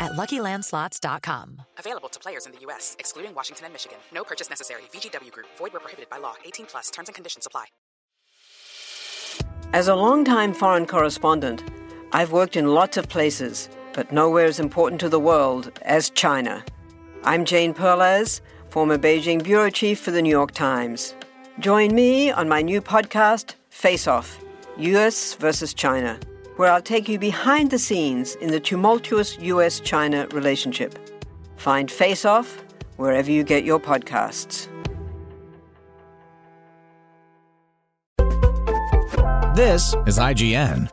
at LuckyLandSlots.com. Available to players in the U.S., excluding Washington and Michigan. No purchase necessary. VGW Group. Void where prohibited by law. 18 plus. Terms and conditions apply. As a longtime foreign correspondent, I've worked in lots of places, but nowhere as important to the world as China. I'm Jane Perlez, former Beijing bureau chief for the New York Times. Join me on my new podcast, Face Off US versus China, where I'll take you behind the scenes in the tumultuous US China relationship. Find Face Off wherever you get your podcasts. This is IGN.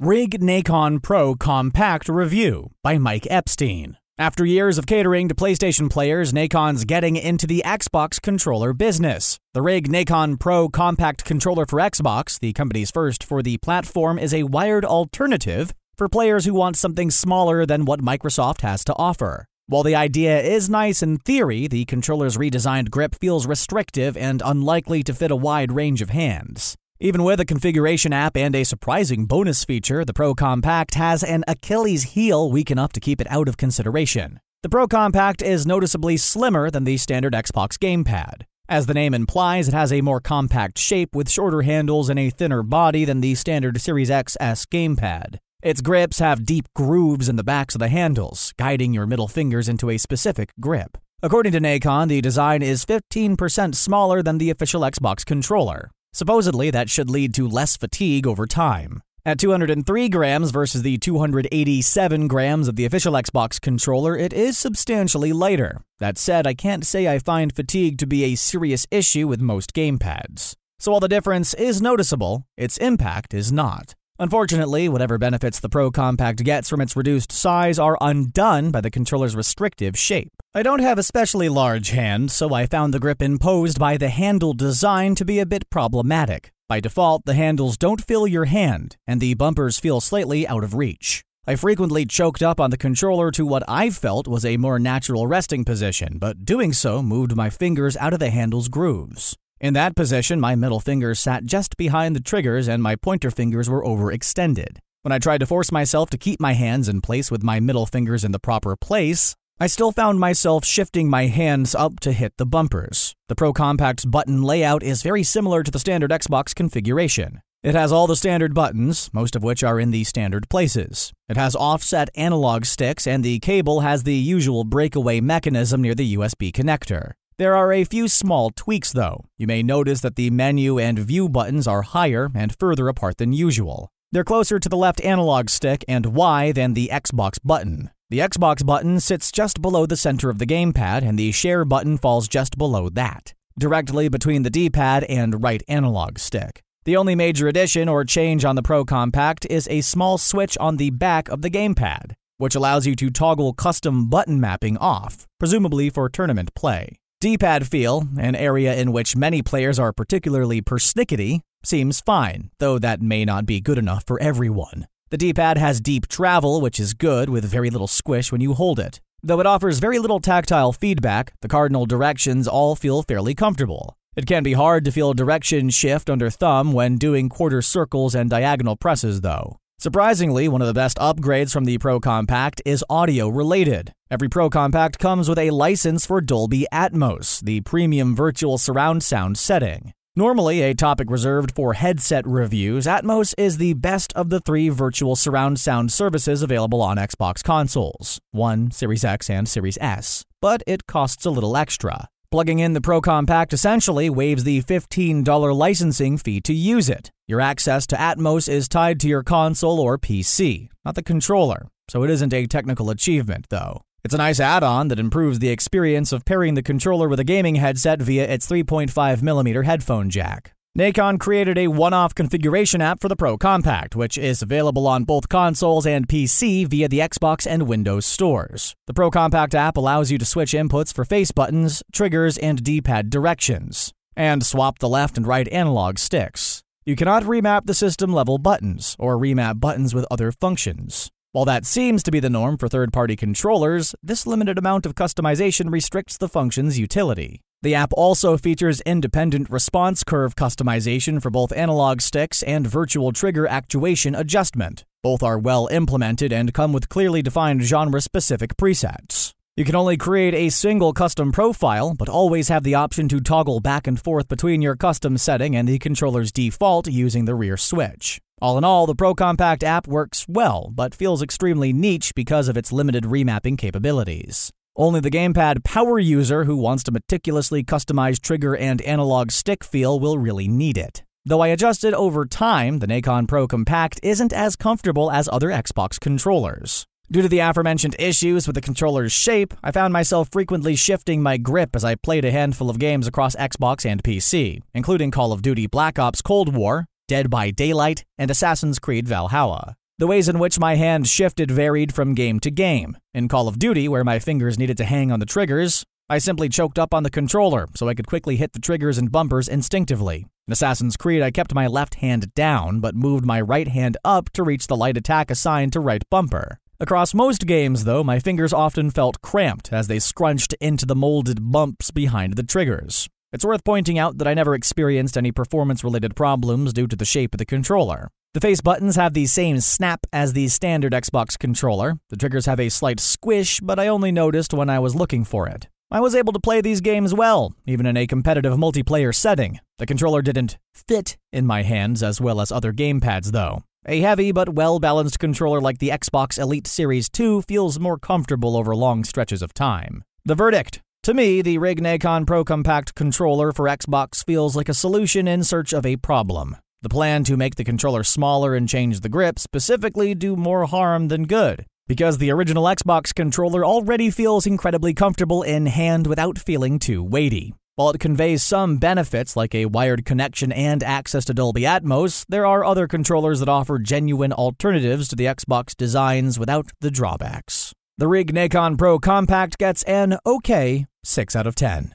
Rig Nacon Pro Compact Review by Mike Epstein. After years of catering to PlayStation players, Nacon's getting into the Xbox controller business. The Rig Nacon Pro Compact Controller for Xbox, the company's first for the platform, is a wired alternative for players who want something smaller than what Microsoft has to offer. While the idea is nice in theory, the controller's redesigned grip feels restrictive and unlikely to fit a wide range of hands. Even with a configuration app and a surprising bonus feature, the Pro Compact has an Achilles heel weak enough to keep it out of consideration. The Pro Compact is noticeably slimmer than the standard Xbox gamepad. As the name implies, it has a more compact shape with shorter handles and a thinner body than the standard Series XS gamepad. Its grips have deep grooves in the backs of the handles, guiding your middle fingers into a specific grip. According to Nacon, the design is 15% smaller than the official Xbox controller. Supposedly, that should lead to less fatigue over time. At 203 grams versus the 287 grams of the official Xbox controller, it is substantially lighter. That said, I can't say I find fatigue to be a serious issue with most gamepads. So while the difference is noticeable, its impact is not. Unfortunately, whatever benefits the Pro Compact gets from its reduced size are undone by the controller's restrictive shape. I don't have especially large hands, so I found the grip imposed by the handle design to be a bit problematic. By default, the handles don't fill your hand, and the bumpers feel slightly out of reach. I frequently choked up on the controller to what I felt was a more natural resting position, but doing so moved my fingers out of the handle's grooves. In that position, my middle fingers sat just behind the triggers and my pointer fingers were overextended. When I tried to force myself to keep my hands in place with my middle fingers in the proper place, I still found myself shifting my hands up to hit the bumpers. The Pro Compact's button layout is very similar to the standard Xbox configuration. It has all the standard buttons, most of which are in the standard places. It has offset analog sticks, and the cable has the usual breakaway mechanism near the USB connector. There are a few small tweaks, though. You may notice that the menu and view buttons are higher and further apart than usual. They're closer to the left analog stick and Y than the Xbox button. The Xbox button sits just below the center of the gamepad, and the share button falls just below that, directly between the D pad and right analog stick. The only major addition or change on the Pro Compact is a small switch on the back of the gamepad, which allows you to toggle custom button mapping off, presumably for tournament play. D-pad feel, an area in which many players are particularly persnickety, seems fine, though that may not be good enough for everyone. The D-pad has deep travel, which is good with very little squish when you hold it. Though it offers very little tactile feedback, the cardinal directions all feel fairly comfortable. It can be hard to feel direction shift under thumb when doing quarter circles and diagonal presses, though. Surprisingly, one of the best upgrades from the Pro Compact is audio related. Every Pro Compact comes with a license for Dolby Atmos, the premium virtual surround sound setting. Normally a topic reserved for headset reviews, Atmos is the best of the three virtual surround sound services available on Xbox consoles One, Series X, and Series S. But it costs a little extra. Plugging in the Pro Compact essentially waives the $15 licensing fee to use it. Your access to Atmos is tied to your console or PC, not the controller, so it isn't a technical achievement, though. It's a nice add on that improves the experience of pairing the controller with a gaming headset via its 3.5mm headphone jack. Nacon created a one off configuration app for the Pro Compact, which is available on both consoles and PC via the Xbox and Windows stores. The Pro Compact app allows you to switch inputs for face buttons, triggers, and D pad directions, and swap the left and right analog sticks. You cannot remap the system level buttons or remap buttons with other functions. While that seems to be the norm for third party controllers, this limited amount of customization restricts the function's utility. The app also features independent response curve customization for both analog sticks and virtual trigger actuation adjustment. Both are well implemented and come with clearly defined genre specific presets. You can only create a single custom profile, but always have the option to toggle back and forth between your custom setting and the controller's default using the rear switch. All in all, the Pro Compact app works well, but feels extremely niche because of its limited remapping capabilities. Only the gamepad power user who wants to meticulously customize trigger and analog stick feel will really need it. Though I adjusted over time, the Nacon Pro Compact isn't as comfortable as other Xbox controllers. Due to the aforementioned issues with the controller's shape, I found myself frequently shifting my grip as I played a handful of games across Xbox and PC, including Call of Duty Black Ops Cold War, Dead by Daylight, and Assassin's Creed Valhalla. The ways in which my hand shifted varied from game to game. In Call of Duty, where my fingers needed to hang on the triggers, I simply choked up on the controller so I could quickly hit the triggers and bumpers instinctively. In Assassin's Creed, I kept my left hand down but moved my right hand up to reach the light attack assigned to right bumper. Across most games, though, my fingers often felt cramped as they scrunched into the molded bumps behind the triggers. It's worth pointing out that I never experienced any performance related problems due to the shape of the controller. The face buttons have the same snap as the standard Xbox controller. The triggers have a slight squish, but I only noticed when I was looking for it. I was able to play these games well, even in a competitive multiplayer setting. The controller didn't fit in my hands as well as other gamepads, though. A heavy but well balanced controller like the Xbox Elite Series 2 feels more comfortable over long stretches of time. The verdict to me, the RIG Nacon Pro Compact controller for Xbox feels like a solution in search of a problem. The plan to make the controller smaller and change the grip specifically do more harm than good, because the original Xbox controller already feels incredibly comfortable in hand without feeling too weighty. While it conveys some benefits like a wired connection and access to Dolby Atmos, there are other controllers that offer genuine alternatives to the Xbox designs without the drawbacks. The RIG Nacon Pro Compact gets an okay 6 out of 10.